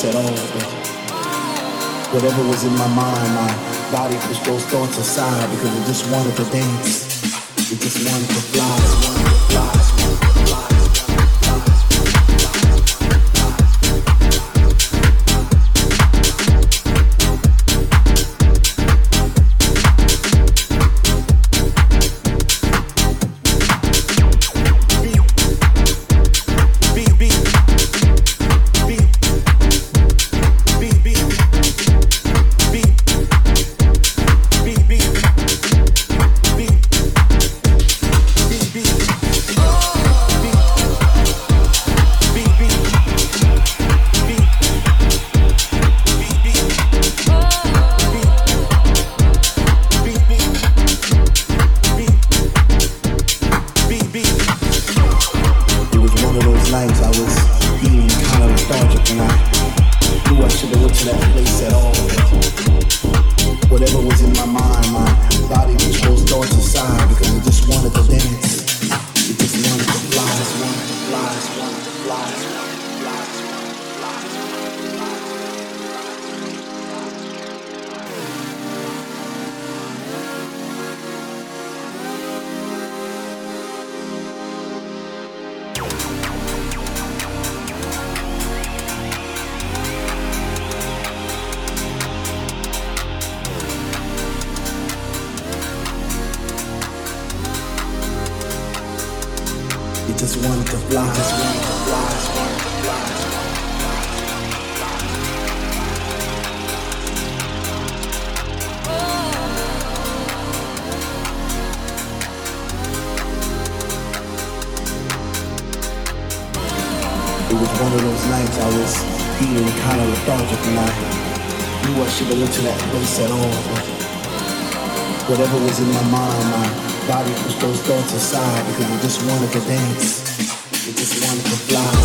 To at all. But whatever was in my mind, my body pushed those thoughts aside because it just wanted to dance. It just wanted to fly. In my mind, my body pushed those thoughts aside because I just wanted to dance. I just wanted to fly,